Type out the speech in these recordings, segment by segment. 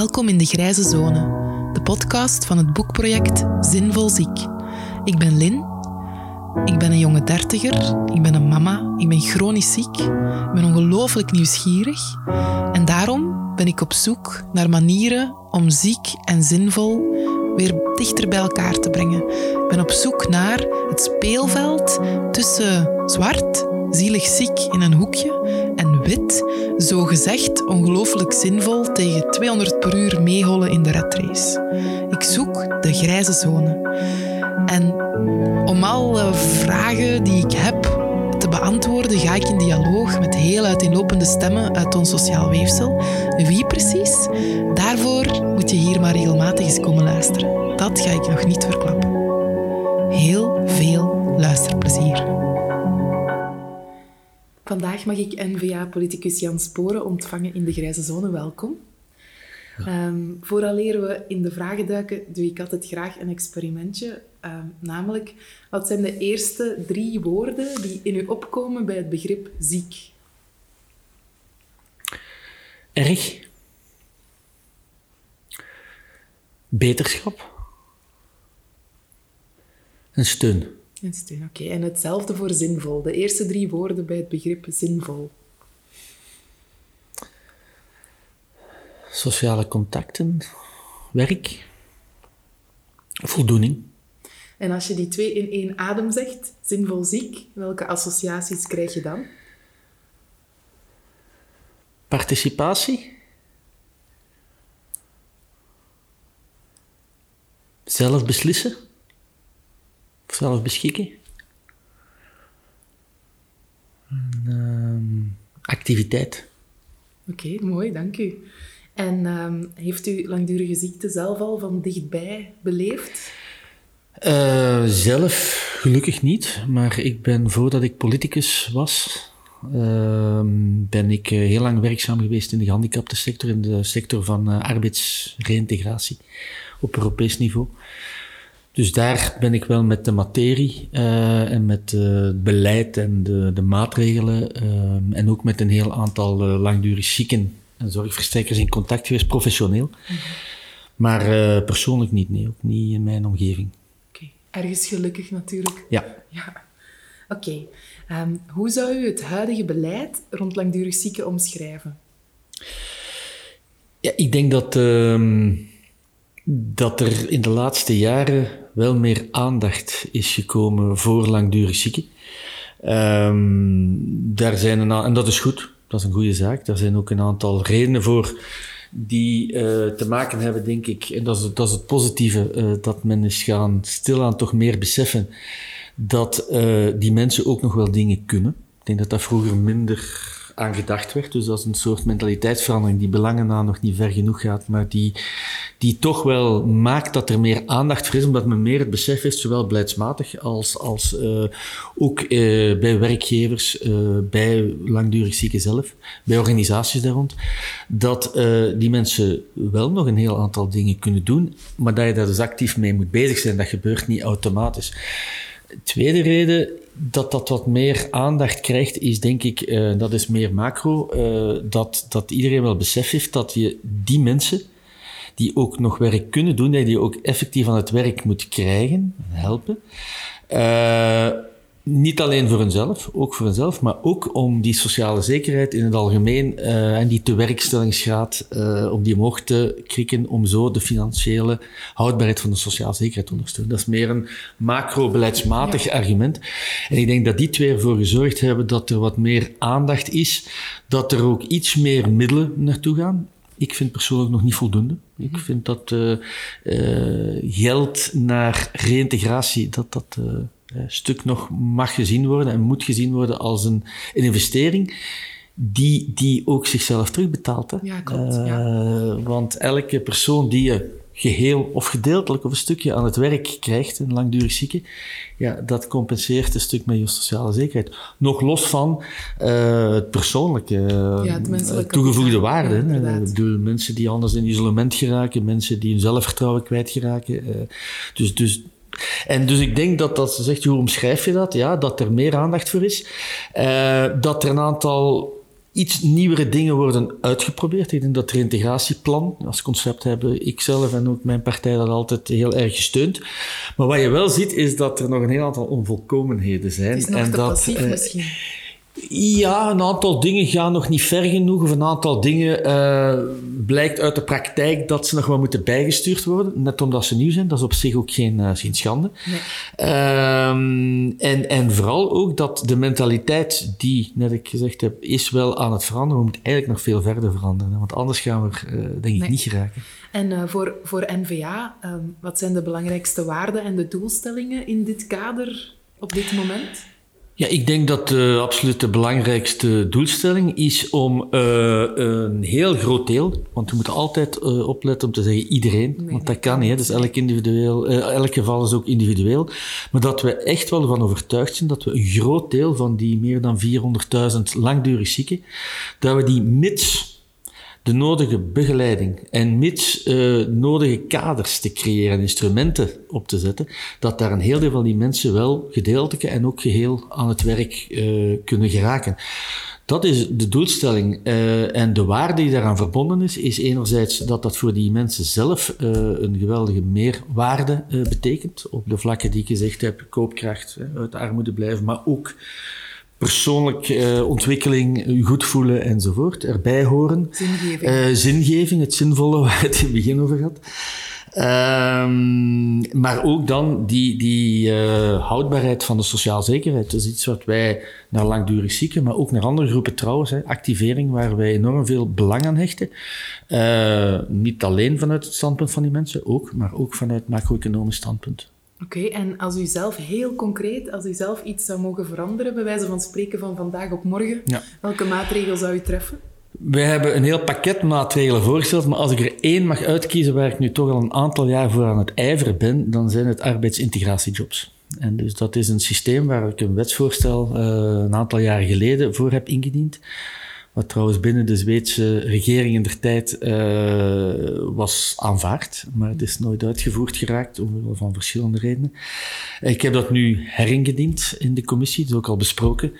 Welkom in de Grijze Zone, de podcast van het boekproject Zinvol Ziek. Ik ben Lin. Ik ben een jonge dertiger. Ik ben een mama. Ik ben chronisch ziek. Ik ben ongelooflijk nieuwsgierig. En daarom ben ik op zoek naar manieren om ziek en zinvol weer dichter bij elkaar te brengen. Ik ben op zoek naar het speelveld tussen zwart, zielig ziek in een hoekje, en wit, zo gezegd ongelooflijk zinvol tegen 200 per uur meehollen in de redrace. Ik zoek de grijze zone. En om alle vragen die ik heb te beantwoorden, ga ik in dialoog met heel uiteenlopende stemmen uit ons sociaal weefsel. Wie precies? Daarvoor moet je hier maar regelmatig eens komen luisteren. Dat ga ik nog niet verklappen. Heel veel luisterplezier. Vandaag mag ik NVA-politicus Jan Sporen ontvangen in de Grijze Zone. Welkom. Um, vooraleer we in de vragen duiken, doe ik altijd graag een experimentje. Um, namelijk, wat zijn de eerste drie woorden die in u opkomen bij het begrip ziek? Erg. Beterschap. En steun. En steun, oké. En hetzelfde voor zinvol. De eerste drie woorden bij het begrip zinvol. Sociale contacten, werk, voldoening. En als je die twee in één adem zegt, zinvol ziek, welke associaties krijg je dan? Participatie. Zelf beslissen. Zelf beschikken. En, uh, activiteit. Oké, okay, mooi, dank u. En uh, heeft u langdurige ziekte zelf al van dichtbij beleefd? Uh, zelf gelukkig niet, maar ik ben voordat ik politicus was, uh, ben ik heel lang werkzaam geweest in de gehandicaptensector, in de sector van uh, arbeidsreïntegratie op Europees niveau. Dus daar ben ik wel met de materie uh, en met uh, het beleid en de, de maatregelen uh, en ook met een heel aantal langdurig zieken en zorgverstrekkers in contact geweest, professioneel. Mm -hmm. Maar persoonlijk niet, nee, ook niet in mijn omgeving. Oké, okay. ergens gelukkig natuurlijk. Ja. ja. Oké, okay. um, hoe zou u het huidige beleid rond langdurig zieken omschrijven? Ja, ik denk dat, uh, dat er in de laatste jaren wel meer aandacht is gekomen voor langdurig zieken. Um, daar zijn en dat is goed, dat is een goede zaak. Daar zijn ook een aantal redenen voor die uh, te maken hebben, denk ik, en dat is, dat is het positieve, uh, dat men is gaan stilaan toch meer beseffen dat uh, die mensen ook nog wel dingen kunnen. Ik denk dat dat vroeger minder aan gedacht werd. Dus dat is een soort mentaliteitsverandering die belangen na nog niet ver genoeg gaat, maar die, die toch wel maakt dat er meer aandacht voor is, omdat men meer het besef heeft, zowel beleidsmatig als, als uh, ook uh, bij werkgevers, uh, bij langdurig zieken zelf, bij organisaties daar rond, dat die mensen wel nog een heel aantal dingen kunnen doen, maar dat je daar dus actief mee moet bezig zijn. Dat gebeurt niet automatisch. Tweede reden dat dat wat meer aandacht krijgt, is denk ik, uh, dat is meer macro, uh, dat, dat iedereen wel besef heeft dat je die mensen die ook nog werk kunnen doen, dat je die ook effectief aan het werk moet krijgen, helpen. Niet alleen voor hunzelf, ook voor hunzelf, maar ook om die sociale zekerheid in het algemeen uh, en die tewerkstellingsgraad, uh, om die omhoog te krikken, om zo de financiële houdbaarheid van de sociale zekerheid te ondersteunen. Dat is meer een macro-beleidsmatig ja. argument. En ik denk dat die twee ervoor gezorgd hebben dat er wat meer aandacht is, dat er ook iets meer middelen naartoe gaan. Ik vind persoonlijk nog niet voldoende. Ik vind dat uh, geld naar reïntegratie, dat dat stuk nog mag gezien worden en moet gezien worden als een, een investering die, die ook zichzelf terugbetaalt. Hè? Ja, klopt. Uh, ja. Want elke persoon die je geheel of gedeeltelijk of een stukje aan het werk krijgt, een langdurig zieke, ja, dat compenseert een stuk met je sociale zekerheid. Nog los van uh, het persoonlijke, ja, het toegevoegde waarde. Ja, ik bedoel, mensen die anders in isolement geraken, mensen die hun zelfvertrouwen kwijtgeraken. Uh, dus, dus en dus ik denk dat dat zegt, hoe omschrijf je dat? Ja, dat er meer aandacht voor is. Uh, dat er een aantal iets nieuwere dingen worden uitgeprobeerd. Ik denk dat er integratieplan als concept hebben ik zelf en ook mijn partij dat altijd heel erg gesteund. Maar wat je wel ziet is dat er nog een heel aantal onvolkomenheden zijn. Het is nog en te dat, passief eh, misschien. Ja, een aantal dingen gaan nog niet ver genoeg. Of een aantal dingen eh, blijkt uit de praktijk dat ze nog wel moeten bijgestuurd worden. Net omdat ze nieuw zijn. Dat is op zich ook geen, eh, geen schande. Nee. Ehm, en, en vooral ook dat de mentaliteit die, net ik gezegd heb, is wel aan het veranderen. We moeten eigenlijk nog veel verder veranderen. Want anders gaan we er, eh, denk ik, Nee. niet geraken. En voor, voor NVA, ehm, wat zijn de belangrijkste waarden en de doelstellingen in dit kader op dit moment? Ja, ik denk dat de absoluut de belangrijkste doelstelling is om eh, een heel groot deel, want we moeten altijd eh, opletten om te zeggen iedereen, Nee, want dat kan niet, hè, dus elk, individueel, eh, elk geval is ook individueel, maar dat we echt wel van overtuigd zijn dat we een groot deel van die meer dan 400.000 langdurig zieken, dat we die mits de nodige begeleiding en mits eh, nodige kaders te creëren, instrumenten op te zetten, dat daar een heel deel van die mensen wel gedeeltelijk en ook geheel aan het werk eh, kunnen geraken. Dat is de doelstelling. Eh, en de waarde die daaraan verbonden is, is enerzijds dat dat voor die mensen zelf een geweldige meerwaarde eh, betekent. Op de vlakken die ik gezegd heb, koopkracht, uit de armoede blijven, maar ook persoonlijk eh, ontwikkeling, je goed voelen enzovoort, erbij horen. Zingeving. Eh, zingeving, het zinvolle waar het in het begin over had. Ehm, maar ook dan die, die eh, houdbaarheid van de sociale zekerheid. Dat is iets wat wij naar langdurig zieken, maar ook naar andere groepen trouwens, hè, activering, waar wij enorm veel belang aan hechten. Eh, niet alleen vanuit het standpunt van die mensen, ook, maar ook vanuit macro-economisch standpunt. Oké, en als u zelf heel concreet, als u zelf iets zou mogen veranderen, bij wijze van spreken van vandaag op morgen, Ja. welke maatregel zou u treffen? Wij hebben een heel pakket maatregelen voorgesteld, maar als ik er één mag uitkiezen waar ik nu toch al een aantal jaar voor aan het ijveren ben, dan zijn het arbeidsintegratiejobs. En dus dat is een systeem waar ik een wetsvoorstel eh, een aantal jaren geleden voor heb ingediend. Wat trouwens binnen de Zweedse regering in der tijd eh, was aanvaard, maar het is nooit uitgevoerd geraakt, omwille van verschillende redenen. Ik heb dat nu heringediend in de commissie, dat is ook al besproken.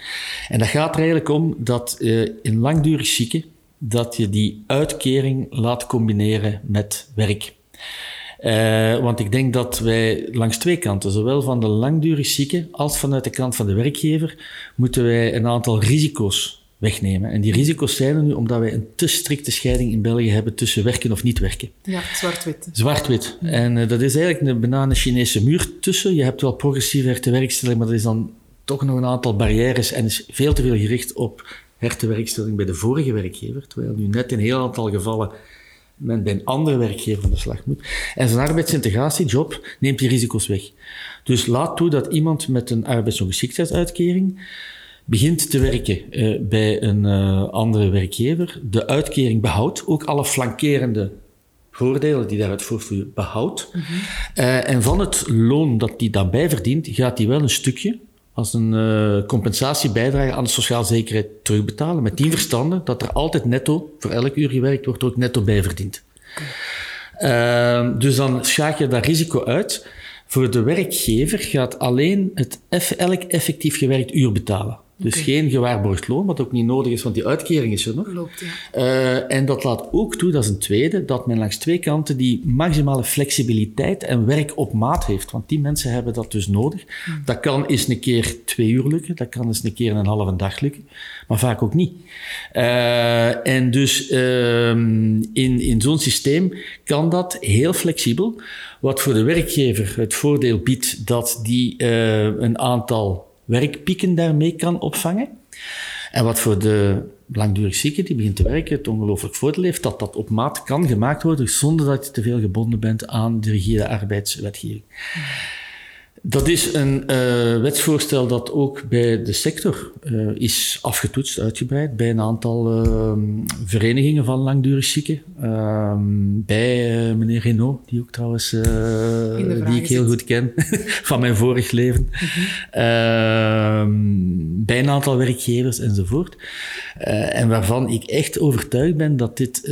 En dat gaat er eigenlijk om dat eh, in langdurig zieken, dat je die uitkering laat combineren met werk. Eh, want ik denk dat wij langs twee kanten, zowel van de langdurig zieken als vanuit de kant van de werkgever, moeten wij een aantal risico's wegnemen. En die risico's zijn er nu omdat wij een te strikte scheiding in België hebben tussen werken of niet werken. Ja, zwart-wit. Zwart-wit. En eh, dat is eigenlijk een, bijna een Chinese muur tussen. Je hebt wel progressieve hertewerkstelling, maar dat is dan toch nog een aantal barrières en is veel te veel gericht op hertewerkstelling bij de vorige werkgever. Terwijl nu net in een heel aantal gevallen men bij een andere werkgever aan de slag moet. En zijn arbeidsintegratiejob neemt die risico's weg. Dus laat toe dat iemand met een arbeidsongeschiktheidsuitkering begint te werken eh, bij een eh, andere werkgever, de uitkering behoudt, ook alle flankerende voordelen die daaruit voortvloeien behoudt. Eh, en van het loon dat die dan bijverdient, gaat hij wel een stukje als een compensatiebijdrage aan de sociale zekerheid terugbetalen. Met die verstande dat er altijd netto, voor elk uur gewerkt wordt, ook netto bijverdiend. Ehm, dus dan schakel je dat risico uit. Voor de werkgever gaat alleen het elk effectief gewerkt uur betalen. Dus geen gewaarborgd loon, wat ook niet nodig is, want die uitkering is er nog. Loopt, ja. Eh, en dat laat ook toe, dat is een tweede, dat men langs twee kanten die maximale flexibiliteit en werk op maat heeft. Want die mensen hebben dat dus nodig. Dat kan eens een keer twee uur lukken, dat kan eens een keer een halve dag lukken, maar vaak ook niet. Eh, en dus ehm, in, in zo'n systeem kan dat heel flexibel, wat voor de werkgever het voordeel biedt dat die eh, een aantal werkpieken daarmee kan opvangen. En wat voor de langdurig zieke die begint te werken het ongelooflijk voordeel heeft, dat dat op maat kan gemaakt worden zonder dat je te veel gebonden bent aan de rigide arbeidswetgeving. Dat is een eh, wetsvoorstel dat ook bij de sector eh, is afgetoetst, uitgebreid, bij een aantal eh, verenigingen van langdurig zieken. Ehm, bij eh, meneer Renault, die ook trouwens, die ik heel goed ken, van mijn vorig leven. Ehm, bij een aantal werkgevers enzovoort. En waarvan ik echt overtuigd ben dat dit,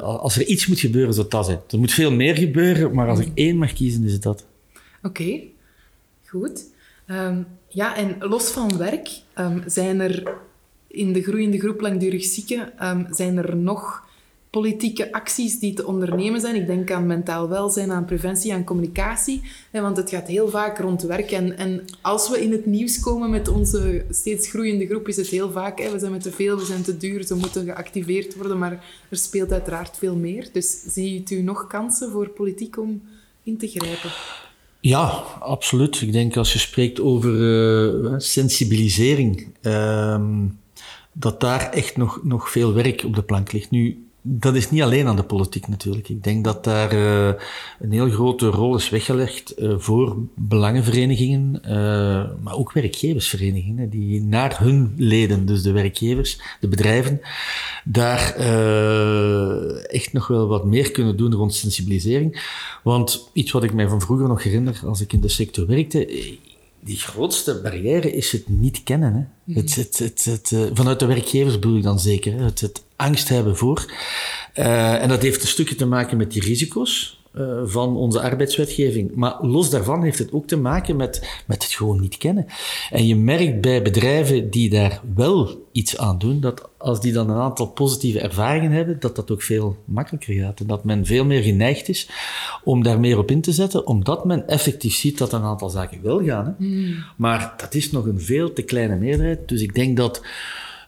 als er iets moet gebeuren, zou dat zijn. Er moet veel meer gebeuren, maar als ik één mag kiezen, is het dat. Oké, goed. Ehm, ja, en los van werk, ehm, zijn er in de groeiende groep langdurig zieken, ehm, zijn er nog politieke acties die te ondernemen zijn. Ik denk aan mentaal welzijn, aan preventie, aan communicatie. want het gaat heel vaak rond werk. En, en als we in het nieuws komen met onze steeds groeiende groep, is het heel vaak, hè, we zijn met te veel, we zijn te duur, ze moeten geactiveerd worden. Maar er speelt uiteraard veel meer. Dus ziet u nog kansen voor politiek om in te grijpen? Ja, absoluut. Ik denk als je spreekt over uh, sensibilisering, uh, dat daar echt nog, nog veel werk op de plank ligt. Nu, dat is niet alleen aan de politiek natuurlijk. Ik denk dat daar uh, een heel grote rol is weggelegd uh, voor belangenverenigingen, uh, maar ook werkgeversverenigingen, die naar hun leden, dus de werkgevers, de bedrijven, daar echt nog wel wat meer kunnen doen rond sensibilisering. Want iets wat ik mij van vroeger nog herinner, als ik in de sector werkte, die grootste barrière is het niet kennen. Hè? Mhm. het, het, het, het, vanuit de werkgevers bedoel ik dan zeker. Hè? Het, het angst hebben voor. Uh, en dat heeft een stukje te maken met die risico's. Uh, van onze arbeidswetgeving. Maar los daarvan heeft het ook te maken met, met het gewoon niet kennen. En je merkt bij bedrijven die daar wel iets aan doen, dat als die dan een aantal positieve ervaringen hebben, dat dat ook veel makkelijker gaat. En dat men veel meer geneigd is om daar meer op in te zetten, omdat men effectief ziet dat een aantal zaken wel gaan. Hè. Mm. Maar dat is nog een veel te kleine meerderheid. Dus ik denk dat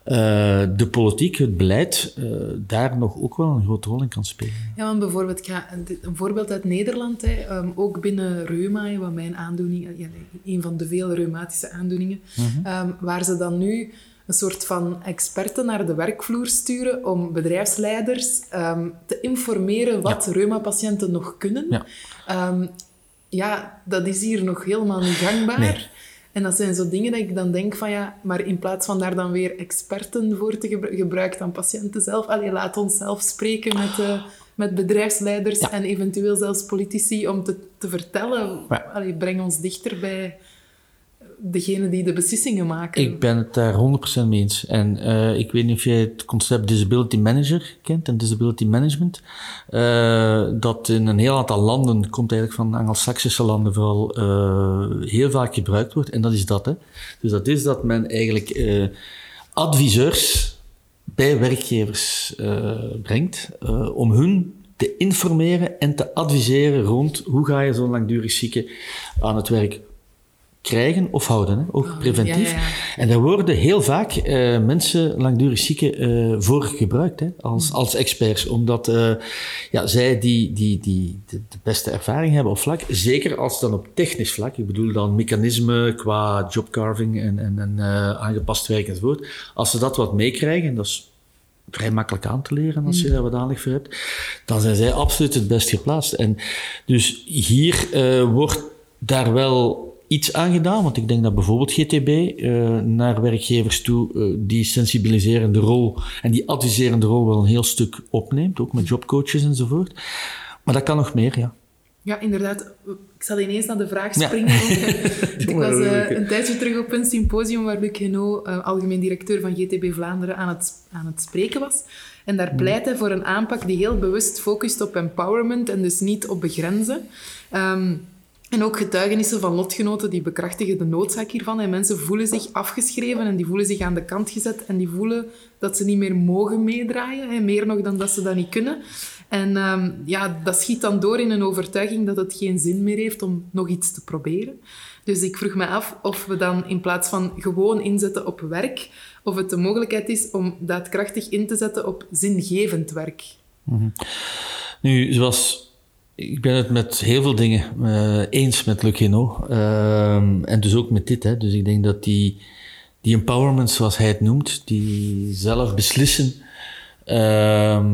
uh, de politiek, het beleid, uh, daar nog ook wel een grote rol in kan spelen. Ja, want bijvoorbeeld, ik ga een voorbeeld uit Nederland, hè, um, ook binnen reuma, wat mijn aandoening, ja, een van de vele reumatische aandoeningen, -hmm. um, waar ze dan nu een soort van experten naar de werkvloer sturen om bedrijfsleiders um, te informeren wat ja. reumapatiënten nog kunnen. Ja. ja. dat is hier nog helemaal niet gangbaar. Nee. En dat zijn zo dingen dat ik dan denk van ja, maar in plaats van daar dan weer experten voor te gebruiken, gebruik dan patiënten zelf. Allee, laat ons zelf spreken met, uh, met bedrijfsleiders en eventueel zelfs politici om te, te vertellen. Ja. Allee, breng ons dichter bij degene die de beslissingen maken. Ik ben het daar 100% mee eens. En uh, ik weet niet of jij het concept disability manager kent en disability management. Uh, dat in een heel aantal landen, komt eigenlijk van Anglo-Saxische landen vooral, uh, heel vaak gebruikt wordt. En dat is dat. Hè. Dus dat is dat men eigenlijk adviseurs bij werkgevers brengt om hun te informeren en te adviseren rond hoe ga je zo'n langdurig zieke aan het werk krijgen of houden, hè? ook oh, preventief. Ja, ja, ja. En daar worden heel vaak uh, mensen, langdurig zieken, uh, voor gebruikt hè? Als, mm. als experts, omdat uh, ja, zij die, die, die de, beste ervaring hebben op vlak, zeker als dan op technisch vlak, ik bedoel dan mechanismen qua jobcarving en, en, en aangepast werk enzovoort, als ze dat wat meekrijgen, dat is vrij makkelijk aan te leren als je mm. daar wat aandacht voor hebt, dan zijn zij absoluut het best geplaatst. En dus hier wordt daar wel iets aangedaan, want ik denk dat bijvoorbeeld GTB uh, eh, naar werkgevers toe uh, die sensibiliserende rol en die adviserende rol wel een heel stuk opneemt, ook met jobcoaches enzovoort. Maar dat kan nog meer, ja. Ja, inderdaad. Ik zal ineens naar de vraag springen. Ja. ik was uh, een tijdje terug op een symposium waar Luc Henot, algemeen directeur van GTB Vlaanderen, aan het, aan het spreken was. En daar pleit hij voor een aanpak die heel bewust focust op empowerment en dus niet op begrenzen. Um, en ook getuigenissen van lotgenoten die bekrachtigen de noodzaak hiervan. En mensen voelen zich afgeschreven en die voelen zich aan de kant gezet en die voelen dat ze niet meer mogen meedraaien. Hè, meer nog dan dat ze dat niet kunnen. En um, ja, dat schiet dan door in een overtuiging dat het geen zin meer heeft om nog iets te proberen. Dus ik vroeg me af of we dan in plaats van gewoon inzetten op werk, of het de mogelijkheid is om daadkrachtig in te zetten op zingevend werk. Mm -hmm. Nu, zoals ik ben het met heel veel dingen uh, eens met Lucchino. Uh, en dus ook met dit. Hè. Dus ik denk dat die, die empowerment, zoals hij het noemt, die zelf beslissen, uh,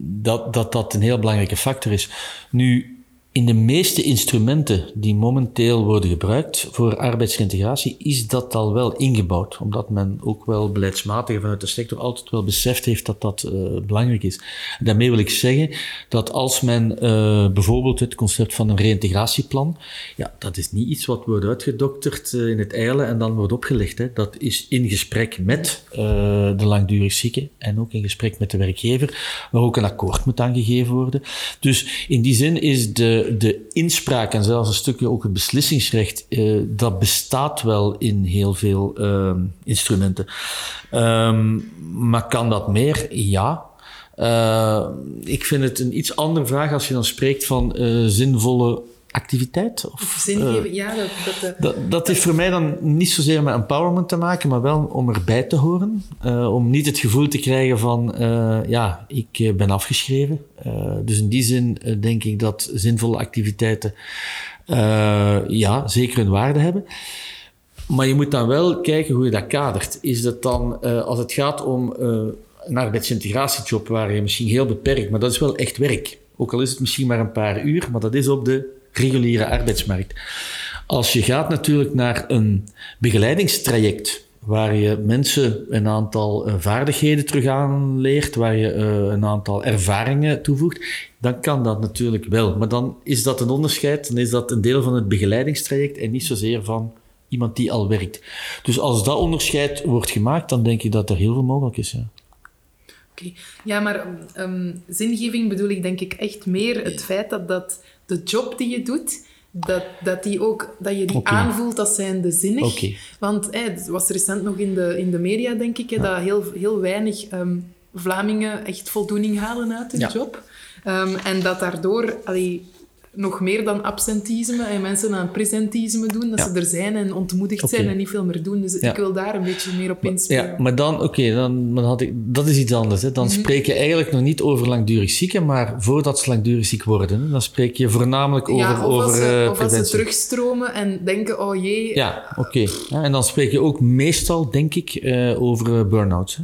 dat, dat dat een heel belangrijke factor is. Nu, in de meeste instrumenten die momenteel worden gebruikt voor arbeidsreintegratie, is dat al wel ingebouwd. Omdat men ook wel beleidsmatig vanuit de sector altijd wel beseft heeft dat dat uh, belangrijk is. daarmee wil ik zeggen dat als men uh, bijvoorbeeld het concept van een reïntegratieplan, ja, dat is niet iets wat wordt uitgedokterd uh, in het eilen en dan wordt opgelegd. Hè. Dat is in gesprek met de langdurig zieke en ook in gesprek met de werkgever, waar ook een akkoord moet aangegeven worden. Dus in die zin is de de, inspraak en zelfs een stukje ook het beslissingsrecht, uh, dat bestaat wel in heel veel uh, instrumenten. Um, maar kan dat meer? Ja. Uh, ik vind het een iets andere vraag als je dan spreekt van zinvolle activiteit. Of, uh, ja. Dat, dat, dat, dat, heeft voor mij dan niet zozeer met empowerment te maken, maar wel om erbij te horen. Uh, om niet het gevoel te krijgen van, uh, ja, ik ben afgeschreven. dus in die zin denk ik dat zinvolle activiteiten, ja, zeker een waarde hebben. Maar je moet dan wel kijken hoe je dat kadert. Is dat dan, als het gaat om een arbeidsintegratiejob waar je misschien heel beperkt, maar dat is wel echt werk. Ook al is het misschien maar een paar uur, maar dat is op de reguliere arbeidsmarkt. Als je gaat natuurlijk naar een begeleidingstraject, waar je mensen een aantal uh, vaardigheden terug aanleert, waar je uh, een aantal ervaringen toevoegt, dan kan dat natuurlijk wel. Maar dan is dat een onderscheid, dan is dat een deel van het begeleidingstraject en niet zozeer van iemand die al werkt. Dus als dat onderscheid wordt gemaakt, dan denk ik dat er heel veel mogelijk is. Ja. Ja, maar um, zingeving bedoel ik denk ik echt meer het feit dat, dat de job die je doet, dat, dat, die ook, dat je die okay. aanvoelt als zijnde zinnig. Okay. Want hey, het was recent nog in de, in de media, denk ik, hè, dat heel, heel weinig um, Vlamingen echt voldoening halen uit hun ja. job. Um, en dat daardoor allee, nog meer dan absentisme en mensen aan presentisme doen, dat Ja. ze er zijn en ontmoedigd zijn en niet veel meer doen. Dus Ja. ik wil daar een beetje meer op inspelen. Ja, maar dan, oké, dan, dan had ik, dat is iets anders. Hè. Dan Mhm. spreek je eigenlijk nog niet over langdurig zieken, maar voordat ze langdurig ziek worden. Hè. Dan spreek je voornamelijk over, Ja, of, over als ze, eh, of als ze terugstromen en denken, oh jee, Ja, oké. Ja, en dan spreek je ook meestal, denk ik, eh, over eh, burn-outs.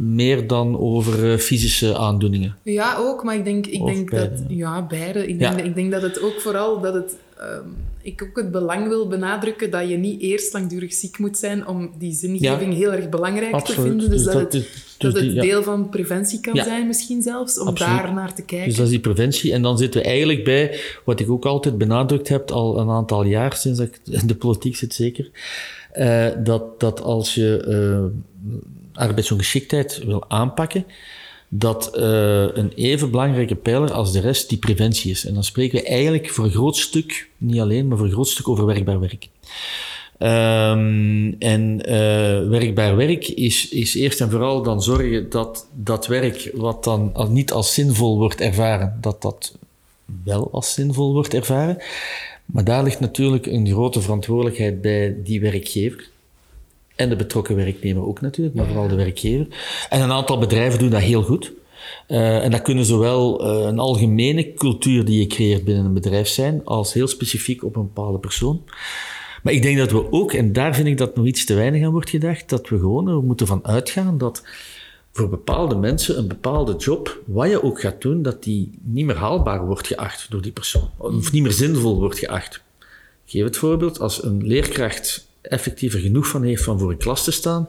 Meer dan over eh, fysische aandoeningen. Ja, ook, maar ik denk, ik Of denk beide, dat... ja. Beide. Ik, Ja. denk, ik denk dat het ook vooral... Dat het, ehm, ik ook het belang wil benadrukken dat je niet eerst langdurig ziek moet zijn om die zingeving heel erg belangrijk te vinden. Dus, dat, het, is- dus dat die- het ja. deel van preventie kan zijn misschien zelfs, om Absoluut. daar naar te kijken. Dus dat is die preventie. En dan zitten we eigenlijk bij, wat ik ook altijd benadrukt heb, al een aantal jaar, sinds dat ik in de politiek zit zeker, eh, dat, dat als je eh, arbeidsongeschiktheid wil aanpakken, dat eh, een even belangrijke pijler als de rest die preventie is. En dan spreken we eigenlijk voor een groot stuk, niet alleen, maar voor een groot stuk over werkbaar werk. Ehm, en eh, werkbaar werk is, is eerst en vooral dan zorgen dat dat werk, wat dan niet als zinvol wordt ervaren, dat dat wel als zinvol wordt ervaren. Maar daar ligt natuurlijk een grote verantwoordelijkheid bij die werkgever. En de betrokken werknemer ook natuurlijk, maar vooral de werkgever. En een aantal bedrijven doen dat heel goed. Eh, en dat kunnen zowel eh, een algemene cultuur die je creëert binnen een bedrijf zijn, als heel specifiek op een bepaalde persoon. Maar ik denk dat we ook, en daar vind ik dat nog iets te weinig aan wordt gedacht, dat we gewoon moeten van uitgaan dat voor bepaalde mensen een bepaalde job, wat je ook gaat doen, dat die niet meer haalbaar wordt geacht door die persoon. Of niet meer zinvol wordt geacht. Ik geef het voorbeeld, als een leerkracht effectief er genoeg van heeft van voor een klas te staan,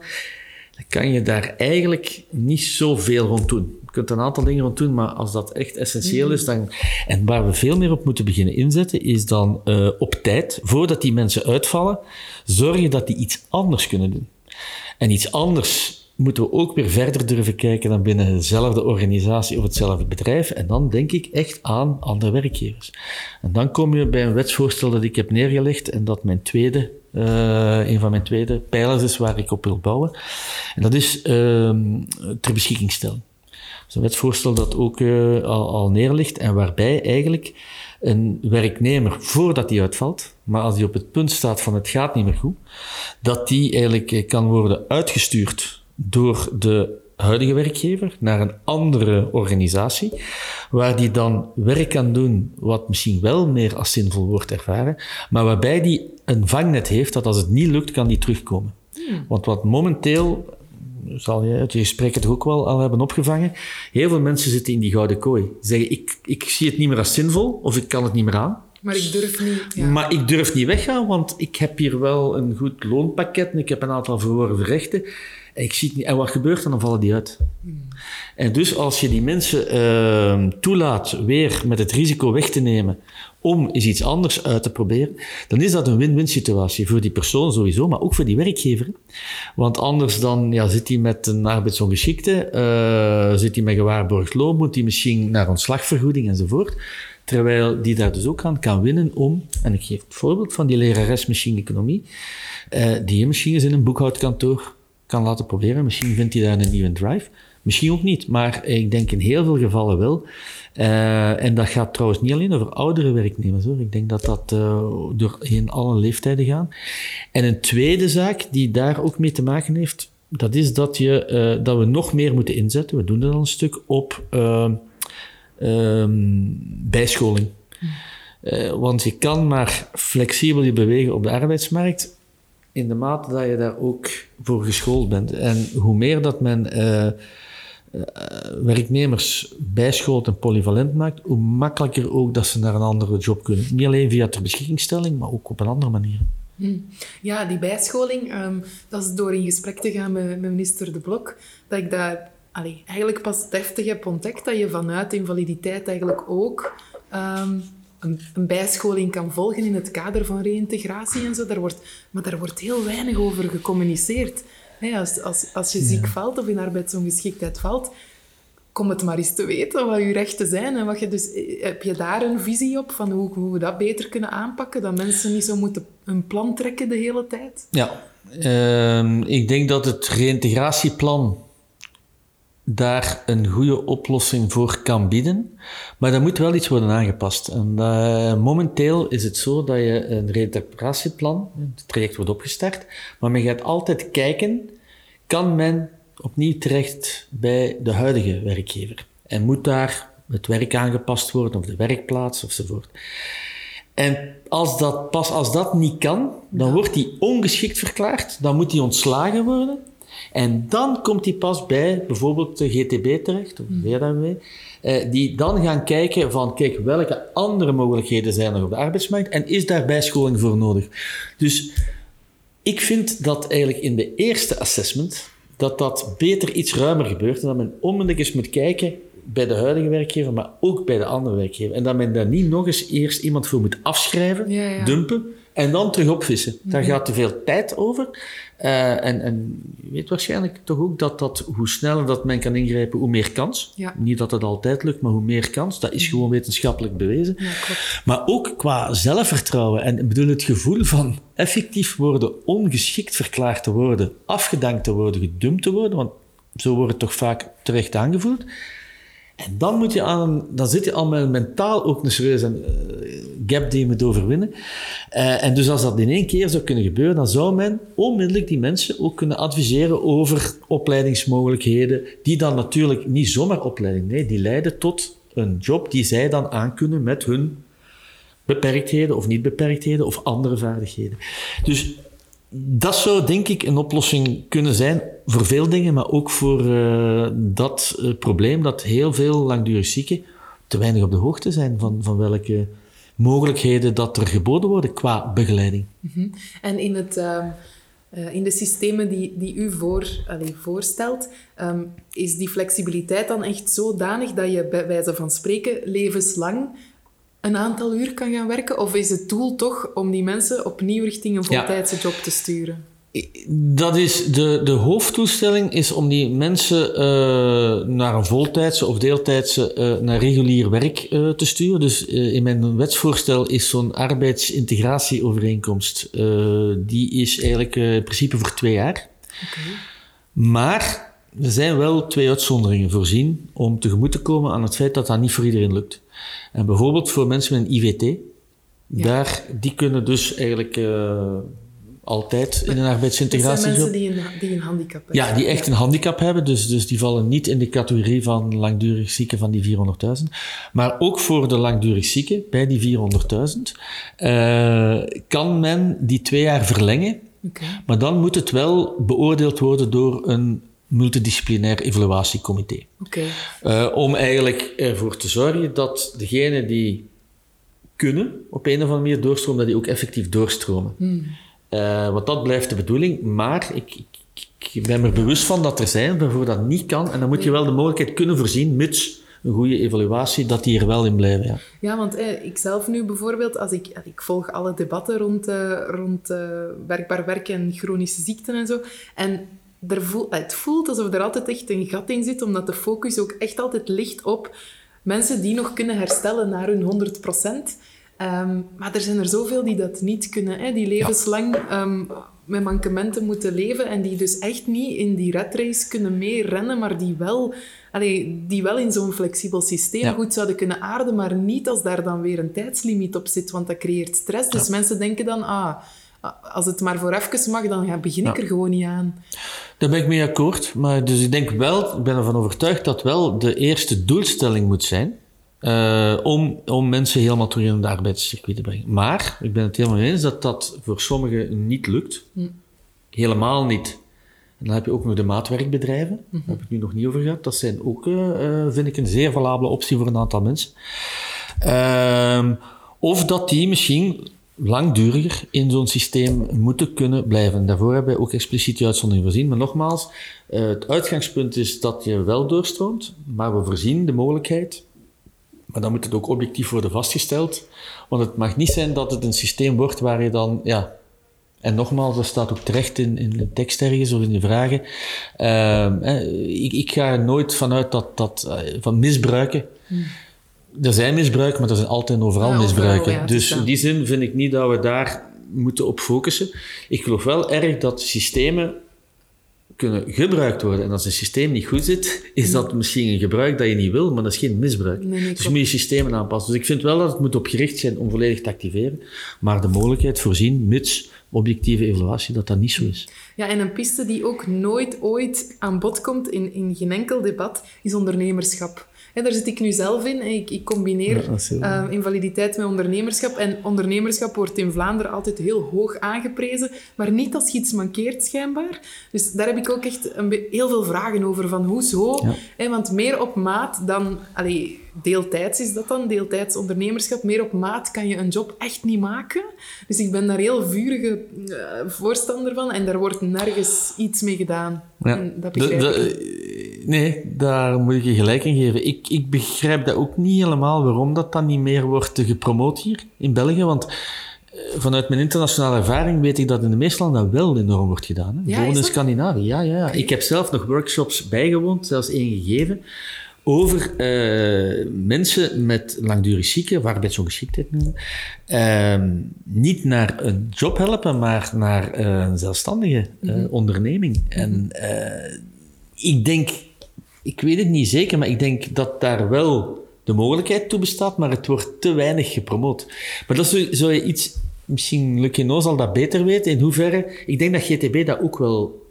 dan kan je daar eigenlijk niet zoveel rond doen. Je kunt een aantal dingen rond doen, maar als dat echt essentieel is, dan... En waar we veel meer op moeten beginnen inzetten, is dan eh, op tijd, voordat die mensen uitvallen, zorgen dat die iets anders kunnen doen. En iets anders moeten we ook weer verder durven kijken dan binnen dezelfde organisatie of hetzelfde bedrijf. En dan denk ik echt aan andere werkgevers. En dan kom je bij een wetsvoorstel dat ik heb neergelegd en dat mijn tweede, eh, een van mijn tweede pijlers is waar ik op wil bouwen. En dat is ehm ter beschikking stellen. Dat is een wetsvoorstel dat ook eh, al, al neerligt en waarbij eigenlijk een werknemer, voordat hij uitvalt, maar als hij op het punt staat van het gaat niet meer goed, dat die eigenlijk eh, kan worden uitgestuurd door de huidige werkgever naar een andere organisatie, waar die dan werk kan doen wat misschien wel meer als zinvol wordt ervaren, maar waarbij die een vangnet heeft dat als het niet lukt, kan die terugkomen. Want wat momenteel, zal je uit je gesprekken toch ook wel al hebben opgevangen, heel veel mensen zitten in die gouden kooi. Zeggen, ik, ik zie het niet meer als zinvol, of ik kan het niet meer aan. Maar ik durf niet... Ja. Maar ik durf niet weggaan, want ik heb hier wel een goed loonpakket en ik heb een aantal verworven rechten. Ik zie het niet. en wat gebeurt er? Dan vallen die uit. En dus als je die mensen eh, toelaat weer met het risico weg te nemen om eens iets anders uit te proberen, dan is dat een win-win situatie voor die persoon sowieso, maar ook voor die werkgever. Want anders dan ja, zit hij met een arbeidsongeschikte, eh, zit hij met gewaarborgd loon, moet hij misschien naar ontslagvergoeding enzovoort. terwijl die daar dus ook aan kan winnen om, en ik geef het voorbeeld van die lerares machine-economie, uh, die machines in een boekhoudkantoor kan laten proberen. Misschien vindt hij daar een nieuwe drive. Misschien ook niet, maar ik denk in heel veel gevallen wel. Uh, en dat gaat trouwens niet alleen over oudere werknemers hoor. Ik denk dat dat uh, doorheen alle leeftijden gaat. En een tweede zaak die daar ook mee te maken heeft, dat is dat, je, uh, dat we nog meer moeten inzetten. We doen dat al een stuk op bijscholing. want je kan maar flexibel je bewegen op de arbeidsmarkt in de mate dat je daar ook voor geschoold bent. En hoe meer dat men eh, werknemers bijschoolt en polyvalent maakt, hoe makkelijker ook dat ze naar een andere job kunnen. Niet alleen via ter beschikkingstelling, maar ook op een andere manier. Hm. Ja, die bijscholing, um, dat is door in gesprek te gaan met, minister De Blok, dat ik dat eigenlijk pas deftig heb ontdekt, dat je vanuit invaliditeit eigenlijk ook um, een, een, bijscholing kan volgen in het kader van reïntegratie en zo. Daar wordt, maar daar wordt heel weinig over gecommuniceerd als, als, als je ziek valt of in arbeidsongeschiktheid valt, kom het maar eens te weten wat je rechten zijn. En wat je dus, heb je daar een visie op van hoe, hoe we dat beter kunnen aanpakken? Dat mensen niet zo moeten een plan trekken de hele tijd? Ja, uh, ik denk dat het reïntegratieplan daar een goede oplossing voor kan bieden. Maar er moet wel iets worden aangepast. En uh, momenteel is het zo dat je een reintegratieplan, het traject wordt opgestart, maar men gaat altijd kijken, kan men opnieuw terecht bij de huidige werkgever? En moet daar het werk aangepast worden, of de werkplaats, ofzovoort. En als dat, pas als dat niet kan, dan wordt hij ongeschikt verklaard, dan moet hij ontslagen worden. En dan komt hij pas bij bijvoorbeeld de GTB terecht, of VDW, eh, die dan gaan kijken van, kijk, welke andere mogelijkheden zijn er op de arbeidsmarkt en is daar bijscholing voor nodig? Dus ik vind dat eigenlijk in de eerste assessment, dat dat beter iets ruimer gebeurt en dat men onmiddellijk eens moet kijken bij de huidige werkgever, maar ook bij de andere werkgever. En dat men daar niet nog eens eerst iemand voor moet afschrijven, dumpen, en dan terug opvissen. Daar mhm. gaat te veel tijd over. Uh, en, en je weet waarschijnlijk toch ook dat, dat hoe sneller dat men kan ingrijpen, hoe meer kans. Ja. Niet dat het altijd lukt, maar hoe meer kans. Dat is mhm. gewoon wetenschappelijk bewezen. Ja, maar ook qua zelfvertrouwen en ik bedoel het gevoel van effectief worden, ongeschikt verklaard te worden, afgedankt te worden, gedumpt te worden, want zo wordt het toch vaak terecht aangevoeld. En dan, moet je dan zit je al met mentaal ook een serieuze uh, gap die je moet overwinnen. Uh, en dus als dat in één keer zou kunnen gebeuren, dan zou men onmiddellijk die mensen ook kunnen adviseren over opleidingsmogelijkheden, die dan natuurlijk niet zomaar opleiding, nee, die leiden tot een job die zij dan aankunnen met hun beperktheden of niet beperktheden of andere vaardigheden. Dus dat zou denk ik een oplossing kunnen zijn voor veel dingen, maar ook voor uh, dat uh, probleem dat heel veel langdurig zieken te weinig op de hoogte zijn van, van welke mogelijkheden dat er geboden worden qua begeleiding. -hmm. En in, het, uh, in de systemen die, die u voor, allez, voorstelt, um, is die flexibiliteit dan echt zodanig dat je bij wijze van spreken levenslang een aantal uur kan gaan werken? Of is het doel toch om die mensen opnieuw richting een voltijdse job te sturen? Dat is de, de hoofdtoestelling is om die mensen uh, naar een voltijdse of deeltijdse, uh, naar regulier werk uh, te sturen. Dus in mijn wetsvoorstel is zo'n arbeidsintegratieovereenkomst, die is eigenlijk in principe voor twee jaar. Okay. Maar er zijn wel twee uitzonderingen voorzien om tegemoet te komen aan het feit dat dat niet voor iedereen lukt. En bijvoorbeeld voor mensen met een IVT, daar, die kunnen dus eigenlijk uh, altijd in een arbeidsintegratie. Dat zijn mensen die een, die een handicap hebben. Ja, die echt een handicap hebben, dus, dus die vallen niet in de categorie van langdurig zieken van die 400.000. Maar ook voor de langdurig zieken, bij die 400.000, uh, kan men die twee jaar verlengen. Okay. Maar dan moet het wel beoordeeld worden door een multidisciplinair evaluatiecomité. Okay. Uh, om eigenlijk ervoor te zorgen dat degenen die kunnen op een of andere manier doorstromen, dat die ook effectief doorstromen. Hmm. Uh, want dat blijft de bedoeling, maar ik, ik, ik, ben me bewust van dat er zijn waarvoor dat niet kan. En dan moet je wel de mogelijkheid kunnen voorzien, mits een goede evaluatie, dat die er wel in blijven. Ja, ja want eh, ik zelf nu bijvoorbeeld, als ik, ik volg alle debatten rond, uh, rond uh, werkbaar werk en chronische ziekten en zo. En er voel, het voelt alsof er altijd echt een gat in zit, omdat de focus ook echt altijd ligt op mensen die nog kunnen herstellen naar hun 100 procent. Ehm, maar er zijn er zoveel die dat niet kunnen, hè, die levenslang ehm, met mankementen moeten leven en die dus echt niet in die red race kunnen meerennen, maar die wel, allee, die wel in zo'n flexibel systeem goed zouden kunnen aarden, maar niet als daar dan weer een tijdslimiet op zit, want dat creëert stress. Dus mensen denken dan, ah, als het maar voor even mag, dan ja, begin ik er gewoon niet aan. Daar ben ik mee akkoord. Maar dus ik denk wel, ik ben ervan overtuigd dat wel de eerste doelstelling moet zijn uh, om, om mensen helemaal terug in het arbeidscircuit te brengen. Maar ik ben het helemaal eens dat dat voor sommigen niet lukt. Hm. Helemaal niet. En dan heb je ook nog de maatwerkbedrijven. Daar heb ik nu nog niet over gehad. Dat zijn ook, uh, vind ik, een zeer valabele optie voor een aantal mensen. Uh, of dat die misschien langduriger in zo'n systeem moeten kunnen blijven. Daarvoor hebben wij ook expliciet die uitzondering voorzien. Maar nogmaals, uh, het uitgangspunt is dat je wel doorstroomt, maar we voorzien de mogelijkheid maar dan moet het ook objectief worden vastgesteld. Want het mag niet zijn dat het een systeem wordt waar je dan, ja. En nogmaals, dat staat ook terecht in, in de tekst ergens of in de vragen. Uh, ik, ik, ga er nooit vanuit dat, dat uh, van misbruiken. Hmm. Er zijn misbruiken, maar er zijn altijd en overal misbruiken. dus in die zin vind ik niet dat we daar moeten op focussen. Ik geloof wel erg dat systemen kunnen gebruikt worden. En als een systeem niet goed zit, is dat misschien een gebruik dat je niet wil, maar dat is geen misbruik. dus je moet je systemen aanpassen. Dus ik vind wel dat het moet op gericht zijn om volledig te activeren, maar de mogelijkheid voorzien, mits objectieve evaluatie, dat dat niet zo is. Ja, en een piste die ook nooit ooit aan bod komt in, in geen enkel debat, is ondernemerschap. Ja, daar zit ik nu zelf in. Ik, ik combineer uh, invaliditeit met ondernemerschap. En ondernemerschap wordt in Vlaanderen altijd heel hoog aangeprezen, maar niet als je iets mankeert, schijnbaar. Dus daar heb ik ook echt een heel veel vragen over. Van hoezo? Ja. want meer op maat dan... Allee, deeltijds is dat dan, deeltijds ondernemerschap. Meer op maat kan je een job echt niet maken. Dus ik ben daar heel vurige uh, voorstander van. En daar wordt nergens iets mee gedaan. Ja. dat begrijp ik. Nee, daar moet ik je gelijk in geven. Ik, ik begrijp dat ook niet helemaal waarom dat dan niet meer wordt gepromoot hier in België. Want eh, vanuit mijn internationale ervaring weet ik dat in de meeste landen wel enorm wordt gedaan. Hè? Ja, in Scandinavië, ja, ja, ja. Ik heb zelf nog workshops bijgewoond, zelfs één gegeven, over uh, mensen met langdurig zieken, of arbeidsongeschiktheid noemen, uh, niet naar een job helpen, maar naar uh, een zelfstandige mm onderneming. Mm -hmm. En ik denk ik weet het niet zeker, maar ik denk dat daar wel de mogelijkheid toe bestaat, maar het wordt te weinig gepromoot. Maar dat zou, zou je iets, misschien Lucino zal dat beter weten, in hoeverre. Ik denk dat GTB dat ook wel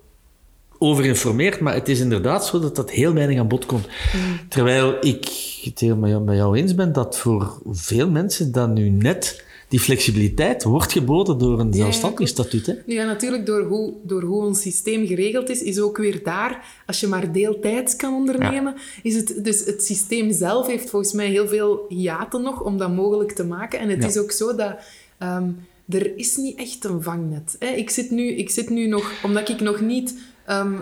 over informeert, maar het is inderdaad zo dat dat heel weinig aan bod komt. Mm. Terwijl ik het helemaal met jou eens ben dat voor veel mensen dat nu net die flexibiliteit wordt geboden door een zelfstandig statuut. Hè? Ja, natuurlijk, door hoe, door hoe ons systeem geregeld is, is ook weer daar, als je maar deeltijds kan ondernemen, is het, dus het systeem zelf heeft volgens mij heel veel hiaten nog om dat mogelijk te maken. En het is ook zo dat... Um, er is niet echt een vangnet. Hè? Ik, zit nu, ik zit nu nog, omdat ik nog niet um,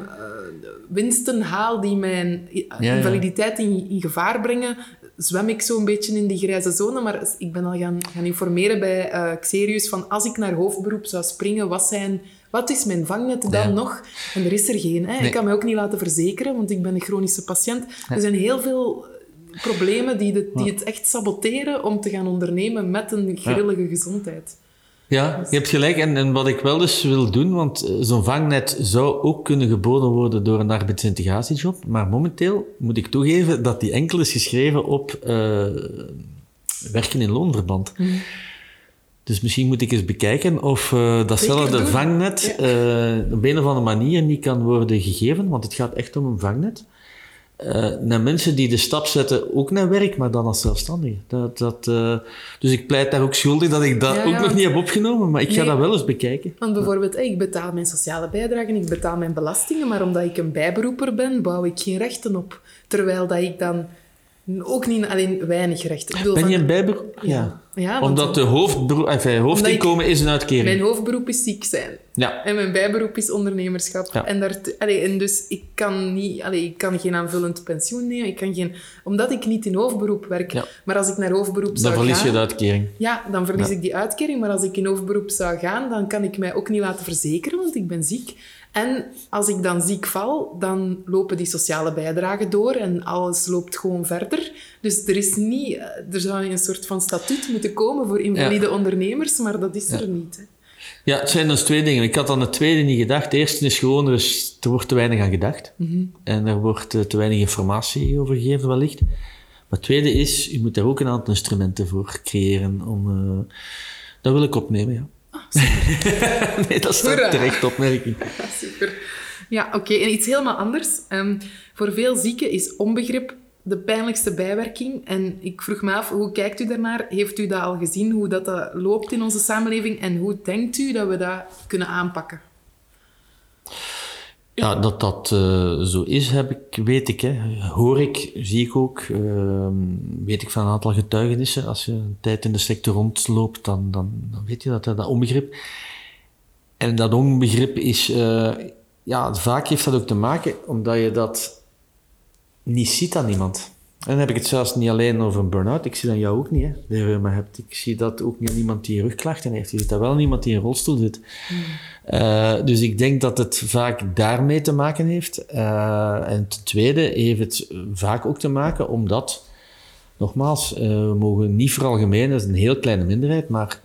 winsten haal die mijn invaliditeit in, in, gevaar brengen, zwem ik zo'n beetje in die grijze zone. Maar ik ben al gaan, gaan informeren bij uh, Xerius van als ik naar hoofdberoep zou springen, wat, zijn, wat is mijn vangnet dan nog? En er is er geen. Hè? Ik kan mij ook niet laten verzekeren, want ik ben een chronische patiënt. Er zijn heel veel problemen die, de, die het echt saboteren om te gaan ondernemen met een grillige gezondheid. Ja, je hebt gelijk. En, en wat ik wel dus wil doen, want eh, zo'n vangnet zou ook kunnen geboden worden door een arbeidsintegratiejob. Maar momenteel moet ik toegeven dat die enkel is geschreven op uh, werken in loonverband. Mm. Dus misschien moet ik eens bekijken of uh, datzelfde vangnet ja. uh, op een of andere manier niet kan worden gegeven, want het gaat echt om een vangnet. Uh, naar mensen die de stap zetten, ook naar werk, maar dan als zelfstandige. Dat, dat, uh, dus ik pleit daar ook schuldig dat ik dat ook nog niet heb opgenomen, maar ik ga dat wel eens bekijken. Want bijvoorbeeld, ik betaal mijn sociale bijdrage, ik betaal mijn belastingen, maar omdat ik een bijberoeper ben, bouw ik geen rechten op. Terwijl dat ik dan ook niet alleen weinig rechten. Bedoel, ben je een bijberoep? Ja. ja. Omdat de hoofdberoep, enfin, hoofdinkomen is een uitkering. Mijn hoofdberoep is ziek zijn. Ja. En mijn bijberoep is ondernemerschap. Ja. En, daar, allee, en dus ik kan, niet, allee, ik kan geen aanvullend pensioen nemen. Ik kan geen, omdat ik niet in hoofdberoep werk. Ja. Maar als ik naar hoofdberoep zou gaan... Dan verlies je de uitkering. Ja, dan verlies ik die uitkering. Maar als ik in hoofdberoep zou gaan, dan kan ik mij ook niet laten verzekeren, want ik ben ziek. En als ik dan ziek val, dan lopen die sociale bijdragen door en alles loopt gewoon verder. Dus er is niet... Er zou een soort van statuut moeten komen voor invalide ondernemers, maar dat is er niet. Hè. Ja, het zijn dus twee dingen. Ik had aan het tweede niet gedacht. De eerste is gewoon, er, er wordt te weinig aan gedacht. En er wordt eh, te weinig informatie over gegeven, wellicht. Maar het tweede is, je moet daar ook een aantal instrumenten voor creëren. Om, uh, dat wil ik opnemen, ja. Ah, nee, dat is een terecht opmerking. Super. Ja, oké. En iets helemaal anders. Um, voor veel zieken is onbegrip de pijnlijkste bijwerking. En ik vroeg me af, hoe kijkt u daarnaar? Heeft u dat al gezien, hoe dat, dat loopt in onze samenleving? En hoe denkt u dat we dat kunnen aanpakken? Ja, dat dat uh, zo is, heb ik, weet ik. Hè. Hoor ik, zie ik ook. Uh, weet ik van een aantal getuigenissen. Als je een tijd in de sector rondloopt, dan, dan, dan weet je dat, dat onbegrip. En dat onbegrip is... Uh, ja, vaak heeft dat ook te maken omdat je dat niet ziet aan iemand. En dan heb ik het zelfs niet alleen over een burn-out. Ik zie dat jou ook niet, hè. Maar hebt. Ik zie dat ook niet aan iemand die rugklachten heeft. Je ziet dat wel aan iemand die in een rolstoel zit. Hmm. Uh, dus ik denk dat het vaak daarmee te maken heeft. Uh, en ten tweede heeft het vaak ook te maken omdat, nogmaals, uh, we mogen niet veralgemenen, dat is een heel kleine minderheid, maar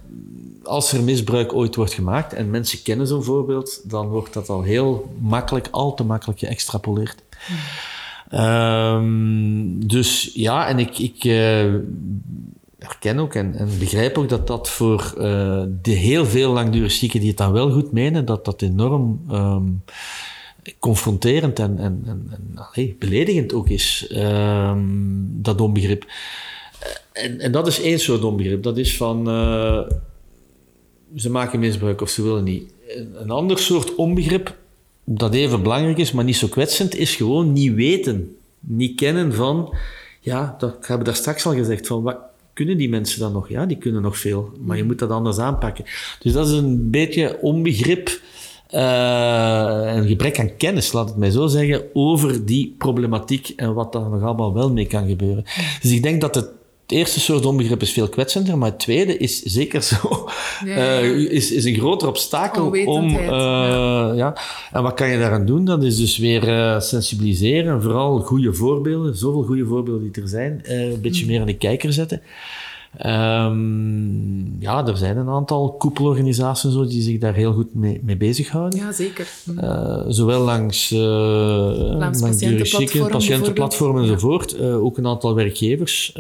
als er misbruik ooit wordt gemaakt en mensen kennen zo'n voorbeeld, dan wordt dat al heel makkelijk, al te makkelijk geëxtrapoleerd. Hmm. Um, dus ja, en ik, ik uh, herken ook en, en, begrijp ook dat dat voor uh, de heel veel langdurig zieken die het dan wel goed menen, dat dat enorm um, confronterend en, en, en, en beledigend ook is, um, dat onbegrip. En, en, dat is één soort onbegrip. Dat is van, ze maken misbruik of ze willen niet. Een ander soort onbegrip dat even belangrijk is, maar niet zo kwetsend, is gewoon niet weten. Niet kennen van, ja, dat hebben we daar straks al gezegd, van wat kunnen die mensen dan nog? Ja, die kunnen nog veel, maar je moet dat anders aanpakken. Dus dat is een beetje onbegrip, uh, een gebrek aan kennis, laat het mij zo zeggen, over die problematiek en wat daar nog allemaal wel mee kan gebeuren. Dus ik denk dat het het eerste soort onbegrip is veel kwetsender, maar het tweede is zeker zo, ja. uh, is, is een groter obstakel om... Uh, ja. ja. En wat kan je daaraan doen? Dat is dus weer uh, sensibiliseren, vooral goede voorbeelden, zoveel goede voorbeelden die er zijn, een beetje mm. meer aan de kijker zetten. Um, ja, er zijn een aantal koepelorganisaties zo, die zich daar heel goed mee, mee bezighouden. Ja, zeker. Uh, zowel langs, uh, langs patiëntenplatformen, patiëntenplatformen enzovoort. Ja. Uh, ook een aantal werkgevers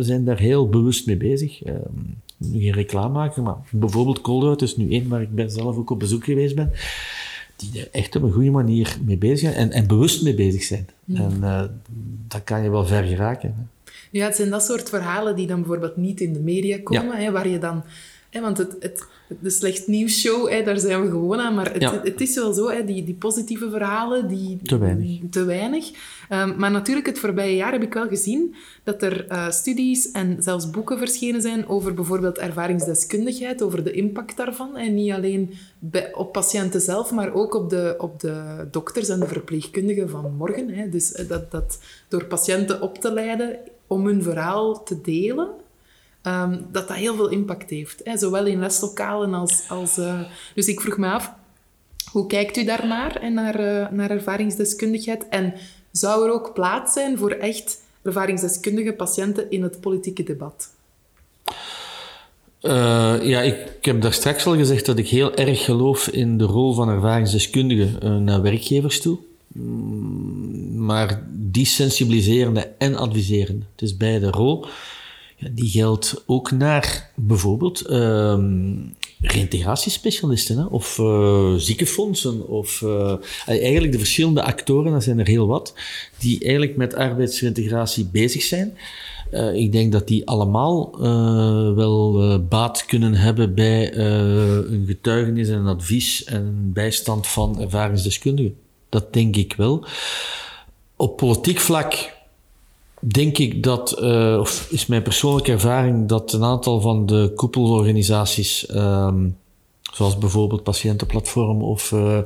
zijn daar heel bewust mee bezig. Ehm, geen reclame maken, maar bijvoorbeeld Colruyt is nu één waar ik ben zelf ook op bezoek geweest ben die er echt op een goede manier mee bezig zijn en, en bewust mee bezig zijn. Ja. En uh, dat kan je wel ver geraken. Hè. Ja, het zijn dat soort verhalen die dan bijvoorbeeld niet in de media komen, hè, waar je dan... Hè, want het, het, de slecht nieuwsshow, hè, daar zijn we gewoon aan. Maar het, ja. het, is wel zo, hè, die, die positieve verhalen, die... Te weinig. Te weinig. Um, maar natuurlijk, het voorbije jaar heb ik wel gezien dat er uh, studies en zelfs boeken verschenen zijn over bijvoorbeeld ervaringsdeskundigheid, over de impact daarvan. En niet alleen bij, op patiënten zelf, maar ook op de, op de dokters en de verpleegkundigen van morgen. Hè. Dus dat, dat door patiënten op te leiden om hun verhaal te delen, um, dat dat heel veel impact heeft. Hè? Zowel in leslokalen als... als uh... Dus ik vroeg me af, hoe kijkt u daarnaar, en naar, uh, naar ervaringsdeskundigheid? En zou er ook plaats zijn voor echt ervaringsdeskundige patiënten in het politieke debat? Uh, ja, ik, ik, heb daar straks al gezegd dat ik heel erg geloof in de rol van ervaringsdeskundigen naar werkgevers toe. Mm, maar die sensibiliserende en adviserende. Het is beide rol. Ja, die geldt ook naar bijvoorbeeld um, reïntegratiespecialisten hè, of uh, ziekenfondsen of uh, eigenlijk de verschillende actoren, dat zijn er heel wat, die eigenlijk met arbeidsreintegratie bezig zijn. Uh, ik denk dat die allemaal wel baat kunnen hebben bij een getuigenis en een advies en bijstand van ervaringsdeskundigen. Dat denk ik wel. Op politiek vlak denk ik dat, uh, of is mijn persoonlijke ervaring, dat een aantal van de koepelorganisaties, um, zoals bijvoorbeeld Patiëntenplatform of uh, uh,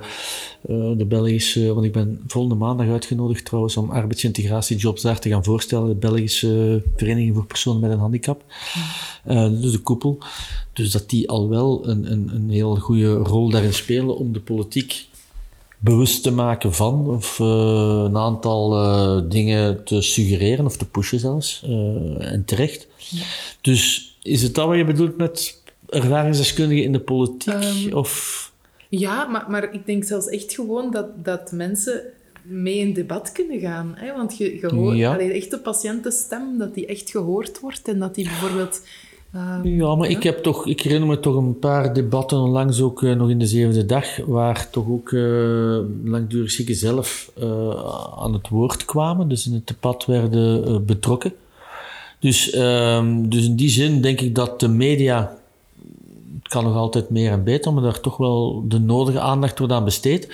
de Belgische, want ik ben volgende maandag uitgenodigd trouwens om arbeidsintegratiejobs daar te gaan voorstellen, de Belgische Vereniging voor Personen met een Handicap, dus de koepel. Dus dat die al wel een, een, een heel goede rol daarin spelen om de politiek bewust te maken van of een aantal dingen te suggereren of te pushen zelfs. en terecht. Dus is het dat wat je bedoelt met ervaringsdeskundigen in de politiek? Ehm, of... Ja, maar, maar ik denk zelfs echt gewoon dat, dat mensen mee in debat kunnen gaan. Hè? Want je, je hoort ja. echt de patiëntenstem, dat die echt gehoord wordt en dat die bijvoorbeeld... Ehm, ja, maar ik heb toch, ik herinner me toch een paar debatten onlangs ook uh, nog in de zevende dag, waar toch ook uh, langdurig zieken zelf uh, aan het woord kwamen, dus in het debat werden betrokken. Dus, um, dus in die zin denk ik dat de media het kan nog altijd meer en beter, maar daar toch wel de nodige aandacht wordt aan besteed.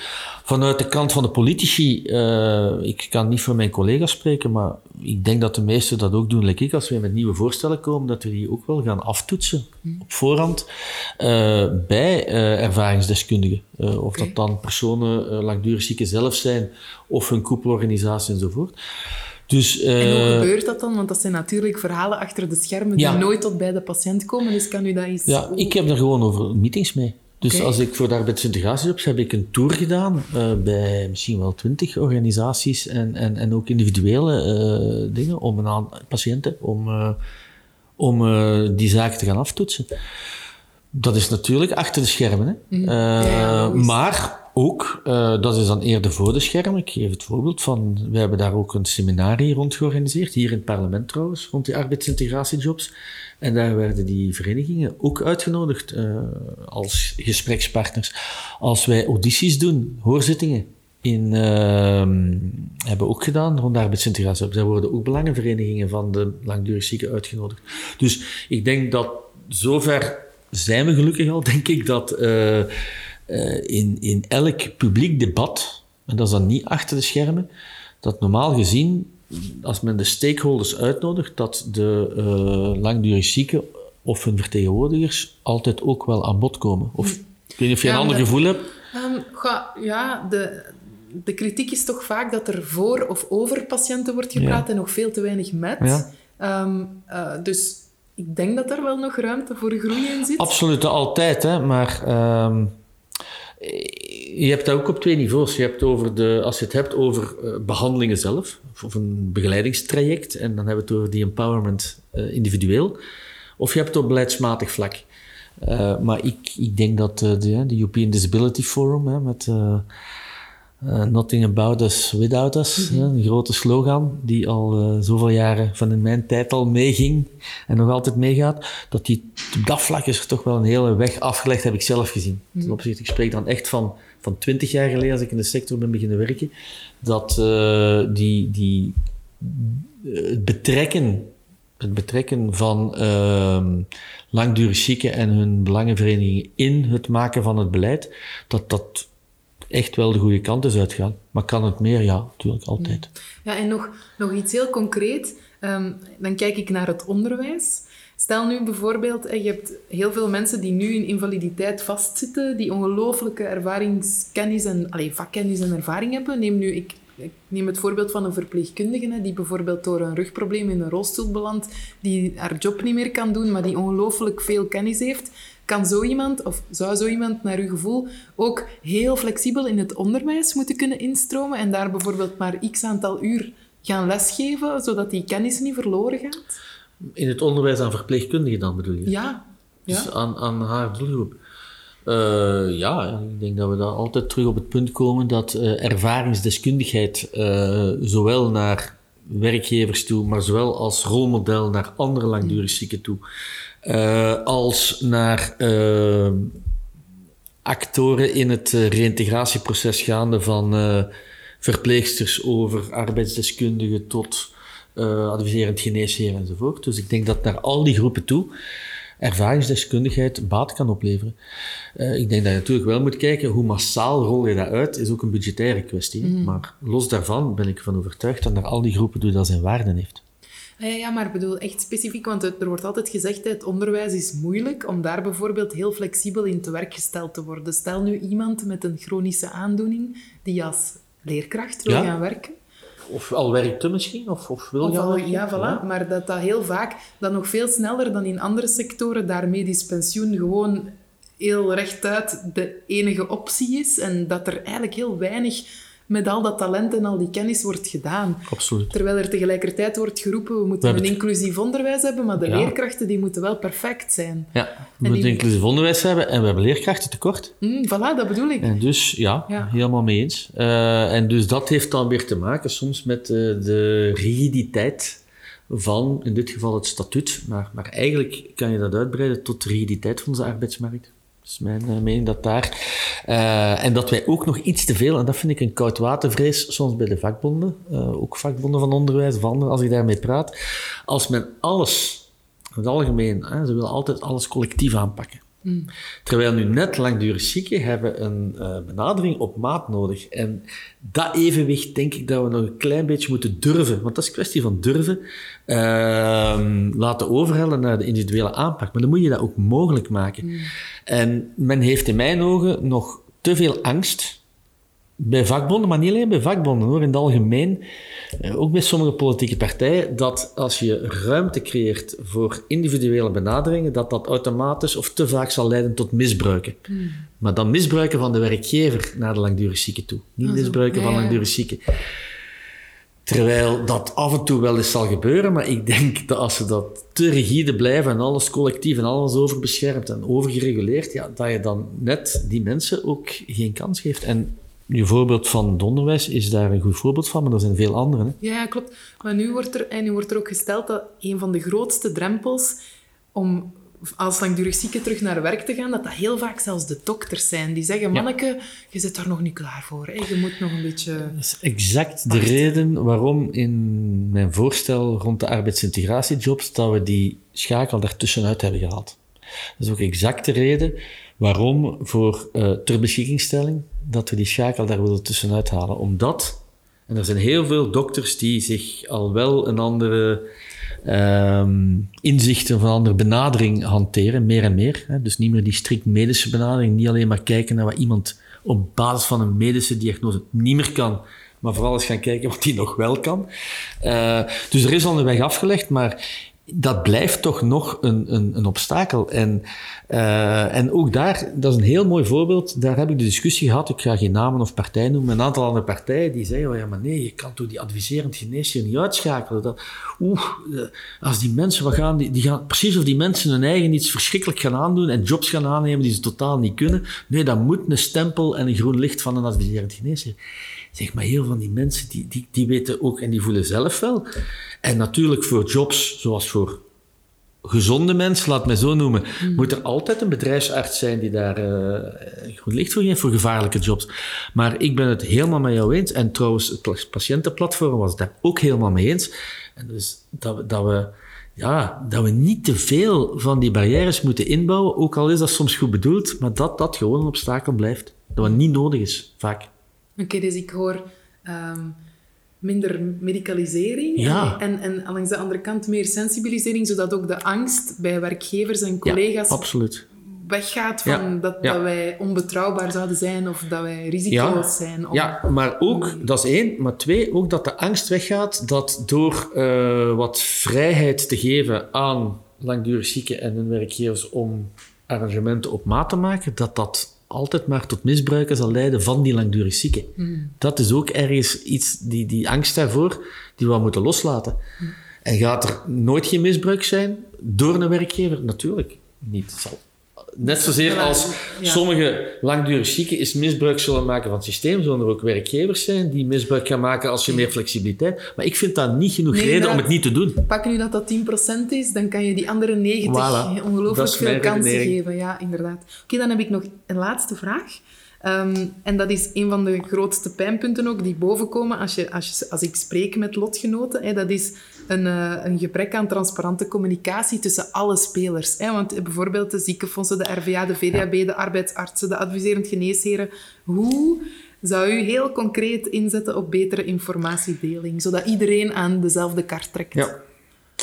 Vanuit de kant van de politici, uh, ik kan niet voor mijn collega's spreken, maar ik denk dat de meesten dat ook doen, like ik, als we met nieuwe voorstellen komen, dat we die ook wel gaan aftoetsen op voorhand uh, bij uh, ervaringsdeskundigen. of dat dan personen langdurig zieken zelf zijn, of hun koepelorganisatie enzovoort. Dus, en hoe eh, gebeurt dat dan? Want dat zijn natuurlijk verhalen achter de schermen die nooit tot bij de patiënt komen. Dus kan u dat eens... Ja, ik heb er gewoon over meetings mee. Dus als ik voor de arbeidsintegratiejobs heb ik een tour gedaan uh, bij misschien wel twintig organisaties en, en, en ook individuele uh, dingen om een aan patiënten om, uh, om die zaken te gaan aftoetsen. Dat is natuurlijk achter de schermen. Hè? Mm. Ja, maar ook, uh, dat is dan eerder voor de schermen. Ik geef het voorbeeld van, we hebben daar ook een seminarie rond georganiseerd, hier in het parlement trouwens, rond die arbeidsintegratiejobs. En daar werden die verenigingen ook uitgenodigd uh, als gesprekspartners. Als wij audities doen, hoorzittingen, in, uh, hebben ook gedaan rond de arbeidsintegratie. Daar worden ook belangenverenigingen van de langdurig zieken uitgenodigd. Dus ik denk dat zover zijn we gelukkig al, denk ik, dat uh, uh, in, in elk publiek debat, en dat is dan niet achter de schermen, dat normaal gezien, als men de stakeholders uitnodigt, dat de uh, langdurig zieken of hun vertegenwoordigers altijd ook wel aan bod komen. Of, ik weet niet of je een ander gevoel hebt. Um, ga, ja, de, de kritiek is toch vaak dat er voor of over patiënten wordt gepraat en nog veel te weinig met. Ja. Um, uh, dus ik denk dat daar wel nog ruimte voor groei in zit. Absoluut, altijd. Hè, maar um, je hebt dat ook op twee niveaus. Je hebt over de, als je het hebt over uh, behandelingen zelf, of een begeleidingstraject, en dan hebben we het over die empowerment uh, individueel, of je hebt het op beleidsmatig vlak. Uh, maar ik, ik denk dat de, de European Disability Forum, hè, met uh, nothing about us without us. Mhm. Een grote slogan die al uh, zoveel jaren van in mijn tijd al meeging en nog altijd meegaat. Dat die op dat vlak is er toch wel een hele weg afgelegd, heb ik zelf gezien. Mm. Ten opzichte, ik spreek dan echt van, van 20 jaar geleden, als ik in de sector ben beginnen werken, dat uh, die, die, het betrekken het betrekken van uh, langdurig zieken en hun belangenverenigingen in het maken van het beleid, dat dat echt wel de goede kant is uitgaan. Maar kan het meer? Ja, natuurlijk, altijd. Ja, en nog, nog iets heel concreet. Um, dan kijk ik naar het onderwijs. Stel nu bijvoorbeeld, je hebt heel veel mensen die nu in invaliditeit vastzitten, die ongelooflijke ervaringskennis en vakkennis en ervaring hebben. Neem nu, ik, ik neem het voorbeeld van een verpleegkundige die bijvoorbeeld door een rugprobleem in een rolstoel belandt, die haar job niet meer kan doen, maar die ongelooflijk veel kennis heeft kan zo iemand, of zou zo iemand naar uw gevoel ook heel flexibel in het onderwijs moeten kunnen instromen en daar bijvoorbeeld maar x aantal uur gaan lesgeven, zodat die kennis niet verloren gaat? In het onderwijs aan verpleegkundigen dan bedoel je? Ja. Dus ja. aan, aan haar doelgroep. Uh, ja, ik denk dat we daar altijd terug op het punt komen dat uh, ervaringsdeskundigheid uh, zowel naar werkgevers toe, maar zowel als rolmodel naar andere langdurig zieken toe, uh, als naar uh, actoren in het uh, reïntegratieproces gaande van verpleegsters over arbeidsdeskundigen tot adviserend geneesheer enzovoort. Dus ik denk dat naar al die groepen toe ervaringsdeskundigheid baat kan opleveren. ik denk dat je natuurlijk wel moet kijken hoe massaal rol je dat uit, is ook een budgettaire kwestie. Mm. Maar los daarvan ben ik ervan overtuigd dat naar al die groepen toe dat zijn waarde heeft. Ja, ja, maar ik bedoel echt specifiek, want er wordt altijd gezegd dat het onderwijs is moeilijk om daar bijvoorbeeld heel flexibel in te werk gesteld te worden. Stel nu iemand met een chronische aandoening die als leerkracht wil gaan werken. Of al werkte misschien, of, of wil je al, Ja, voilà. Ja. Maar dat dat heel vaak, dat nog veel sneller dan in andere sectoren, daar medisch pensioen gewoon heel rechtuit de enige optie is en dat er eigenlijk heel weinig met al dat talent en al die kennis wordt gedaan. Absoluut. Terwijl er tegelijkertijd wordt geroepen, we moeten We een inclusief onderwijs hebben, maar de Ja. leerkrachten die moeten wel perfect zijn. Ja, we En moeten die- inclusief onderwijs hebben en we hebben leerkrachten tekort. Hm, voilà, dat bedoel ik. En dus, ja, Ja. helemaal mee eens. Eh, en dus dat heeft dan weer te maken soms met eh, de rigiditeit van, in dit geval het statuut, maar, maar eigenlijk kan je dat uitbreiden tot de rigiditeit van onze arbeidsmarkt. Is mijn eh, mening dat daar. eh, en dat wij ook nog iets te veel, en dat vind ik een koudwatervrees soms bij de vakbonden, eh, ook vakbonden van onderwijs, anderen, als ik daarmee praat. Als men alles, in het algemeen, hè, ze willen altijd alles collectief aanpakken. Terwijl nu net langdurig zieken hebben een eh, benadering op maat nodig. En dat evenwicht denk ik dat we nog een klein beetje moeten durven, want dat is een kwestie van durven, ehm, laten overhellen naar de individuele aanpak. Maar dan moet je dat ook mogelijk maken. En men heeft in mijn ogen nog te veel angst bij vakbonden, maar niet alleen bij vakbonden hoor, in het algemeen, eh, ook bij sommige politieke partijen, dat als je ruimte creëert voor individuele benaderingen, dat dat automatisch of te vaak zal leiden tot misbruiken. Maar dan misbruiken van de werkgever naar de langdurig zieken toe, niet misbruiken Ja, van ja. langdurig zieken. Terwijl dat af en toe wel eens zal gebeuren, maar ik denk dat als ze dat te rigide blijven en alles collectief en alles overbeschermd en overgereguleerd, ja, dat je dan net die mensen ook geen kans geeft. En je voorbeeld van het onderwijs is daar een goed voorbeeld van, maar er zijn veel andere. Hè? Ja, klopt. Maar nu wordt, er, en nu wordt er ook gesteld dat een van de grootste drempels om als langdurig zieken terug naar werk te gaan, dat dat heel vaak zelfs de dokters zijn. Die zeggen, manneke, je zit daar nog niet klaar voor. Hè? Je moet nog een beetje... Dat is exact de reden waarom in mijn voorstel rond de arbeidsintegratiejobs dat we die schakel daartussenuit hebben gehaald. Dat is ook exact de reden waarom voor eh ter beschikkingstelling dat we die schakel daar willen tussenuit halen. Omdat, en er zijn heel veel dokters die zich al wel een andere ehm, inzichten of een andere benadering hanteren, meer en meer. Hè. Dus niet meer die strikt medische benadering, niet alleen maar kijken naar wat iemand op basis van een medische diagnose niet meer kan, maar vooral eens gaan kijken wat hij nog wel kan. Eh, dus er is al een weg afgelegd, maar dat blijft toch nog een, een, een obstakel. En, eh, en ook daar, dat is een heel mooi voorbeeld, daar heb ik de discussie gehad, ik ga geen namen of partijen noemen, een aantal andere partijen die zeiden, oh ja, maar nee, je kan toch die adviserend geneesheer niet uitschakelen. Dat, oeh, eh, als die mensen wat gaan, die, gaan, precies of die mensen hun eigen iets verschrikkelijk gaan aandoen en jobs gaan aannemen die ze totaal niet kunnen. Nee, dat moet een stempel en een groen licht van een adviserend geneesheer. Zeg maar, heel van die mensen, die, die, die weten ook en die voelen zelf wel. En natuurlijk voor jobs, zoals voor gezonde mensen, laat mij zo noemen, moet er altijd een bedrijfsarts zijn die daar eh groen licht voor geeft voor gevaarlijke jobs. Maar ik ben het helemaal met jou eens. En trouwens, het pla- patiëntenplatform was het daar ook helemaal mee eens. En dus dat we, dat we, ja, dat we niet te veel van die barrières moeten inbouwen, ook al is dat soms goed bedoeld, maar dat dat gewoon een obstakel blijft. Dat wat niet nodig is, vaak. Oké, dus ik hoor ehm, minder medicalisering Ja. en, en, langs de andere kant meer sensibilisering, zodat ook de angst bij werkgevers en collega's Ja, absoluut. weggaat van Ja, dat, ja. dat wij onbetrouwbaar zouden zijn of dat wij risico's zijn. om- Ja, maar ook, dat is één, maar twee, ook dat de angst weggaat dat door eh, wat vrijheid te geven aan langdurig zieken en hun werkgevers om arrangementen op maat te maken, dat dat altijd maar tot misbruiken zal leiden van die langdurig zieken. Dat is ook ergens iets, die, die angst daarvoor, die we moeten loslaten. En gaat er nooit geen misbruik zijn door een werkgever? Natuurlijk niet. Het zal Net zozeer als ja. sommige langdurig zieken is misbruik zullen maken van het systeem, zullen er ook werkgevers zijn die misbruik gaan maken als je meer flexibiliteit. Maar ik vind dat niet genoeg Nee, reden om het niet te doen. Pak nu dat dat 10% is, dan kan je die andere 90 Voilà. Dat ongelooflijk veel kansen redenering. geven. Ja, inderdaad. Oké, dan heb ik nog een laatste vraag. Ehm, en dat is een van de grootste pijnpunten ook die bovenkomen als, je, als, je, als ik spreek met lotgenoten. Hè, dat is een, eh, een gebrek aan transparante communicatie tussen alle spelers. Hè. Want eh, bijvoorbeeld de ziekenfondsen, de RVA, de VDAB, de arbeidsartsen, de adviserend geneesheren. Hoe zou u heel concreet inzetten op betere informatiedeling, zodat iedereen aan dezelfde kaart trekt? Ja.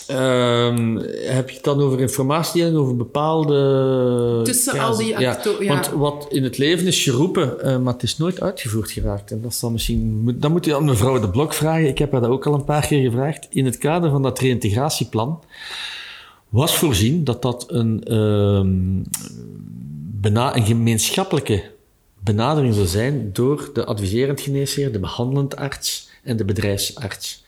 Ehm, heb je het dan over informatiedeling, over bepaalde... Tussen al die Ja, acto- ja. Want wat in het leven is geroepen, eh, maar het is nooit uitgevoerd geraakt. En dat zal misschien... Dan moet je aan mevrouw de Blok vragen. Ik heb haar dat ook al een paar keer gevraagd. In het kader van dat reïntegratieplan was voorzien dat dat een ehm, een gemeenschappelijke benadering zou zijn door de adviserend geneesheer, de behandelend arts en de bedrijfsarts.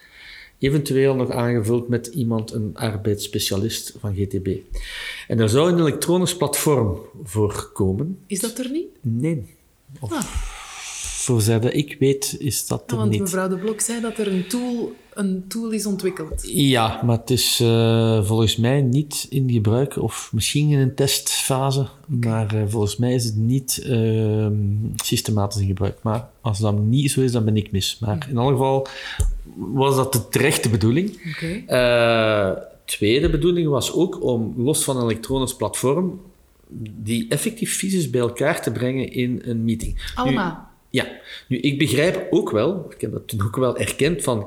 Eventueel nog aangevuld met iemand, een arbeidsspecialist van GTB. En er zou een elektronisch platform voor komen. Is dat er niet? Nee. Of, ah. Voor zover ik weet, is dat er ja, want niet. mevrouw De Blok zei dat er een tool, een tool is ontwikkeld. Ja, maar het is uh, volgens mij niet in gebruik, of misschien in een testfase, maar uh, volgens mij is het niet uh, systematisch in gebruik. Maar als dat niet zo is, dan ben ik mis. Maar in elk geval was dat de terechte bedoeling. Okay. Uh, tweede bedoeling was ook om, los van een elektronisch platform, die effectief fysisch bij elkaar te brengen in een meeting. Allemaal? Nu, ja. Nu, ik begrijp ook wel, ik heb dat toen ook wel erkend, van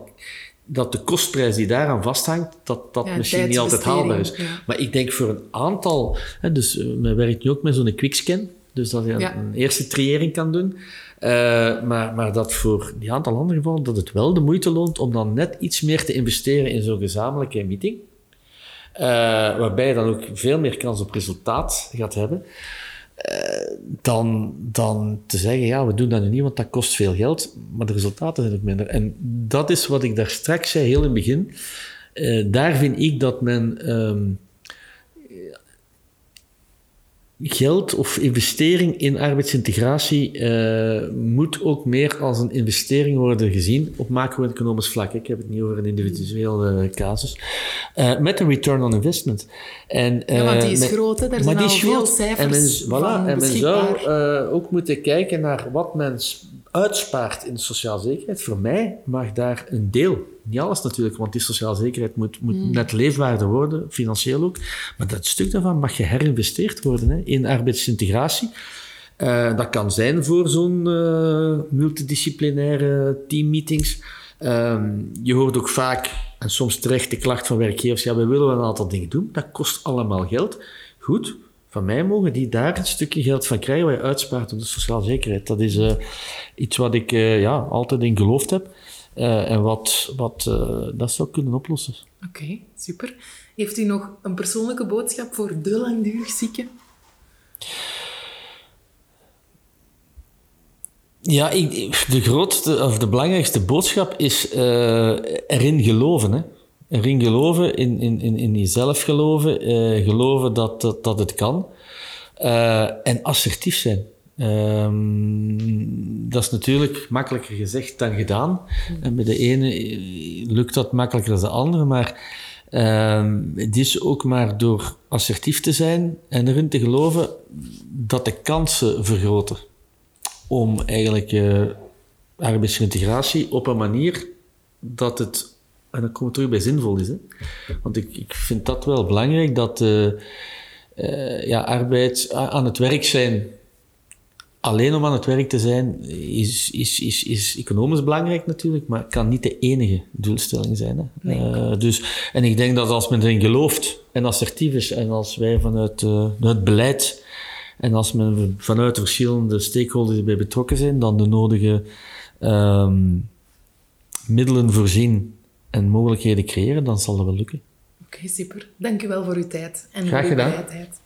dat de kostprijs die daaraan vasthangt, dat dat Ja, misschien niet altijd haalbaar is. ja. Maar ik denk voor een aantal... Hè, dus uh, men werkt nu ook met zo'n quickscan, dus dat je Ja. een eerste triëring kan doen. Uh, maar, maar dat voor die aantal andere gevallen, dat het wel de moeite loont om dan net iets meer te investeren in zo'n gezamenlijke meeting. Uh, waarbij je dan ook veel meer kans op resultaat gaat hebben. Uh, dan, dan te zeggen, ja, we doen dat nu niet, want dat kost veel geld, maar de resultaten zijn ook minder. En dat is wat ik daar straks zei, heel in het begin. Daar vind ik dat men um, geld of investering in arbeidsintegratie uh, moet ook meer als een investering worden gezien op macro-economisch vlak. Ik heb het niet over een individuele casus. Uh, met een return on investment. En, ja, want die is met, groot, hè? Er zijn al veel cijfers en men, van voilà, en men zou uh, ook moeten kijken naar wat men uitspaart in de sociale zekerheid. Voor mij mag daar een deel, niet alles natuurlijk, want die sociale zekerheid moet, moet mm. net leefbaarder worden, financieel ook. Maar dat stuk daarvan mag geherinvesteerd worden hè, in arbeidsintegratie. Uh, dat kan zijn voor zo'n uh, multidisciplinaire teammeetings. Um, je hoort ook vaak, en soms terecht, de klacht van werkgevers: ja, we willen wel een aantal dingen doen, dat kost allemaal geld. Goed, van mij mogen die daar een stukje geld van krijgen wat je uitspaart op de sociale zekerheid. Dat is uh, iets wat ik uh, ja, altijd in geloofd heb uh, en wat, wat dat zou kunnen oplossen. Oké, okay, super. Heeft u nog een persoonlijke boodschap voor de langdurig zieken? Ja, ik, de grootste of de belangrijkste boodschap is erin geloven. Hè erin geloven, in, in, in, in jezelf geloven, uh, geloven dat, dat, dat het kan. Uh, en assertief zijn. Um, dat is natuurlijk makkelijker gezegd dan gedaan. En bij de ene lukt dat makkelijker dan de andere, maar um, het is ook maar door assertief te zijn en erin te geloven dat de kansen vergroten om eigenlijk uh, arbeidsintegratie op een manier dat het en dan komen we terug bij zinvol is. Hè? Want ik, ik vind dat wel belangrijk dat uh, uh, ja, arbeid aan het werk zijn, alleen om aan het werk te zijn, is, is, is, is economisch belangrijk natuurlijk, maar kan niet de enige doelstelling zijn. Hè? Nee. Uh, dus, en ik denk dat als men erin gelooft en assertief is en als wij vanuit het beleid en als men vanuit de verschillende stakeholders die bij betrokken zijn, dan de nodige um, middelen voorzien en mogelijkheden creëren, dan zal dat wel lukken. Oké, okay, super. Dank u wel voor uw tijd en Graag uw gedaan. bereidheid.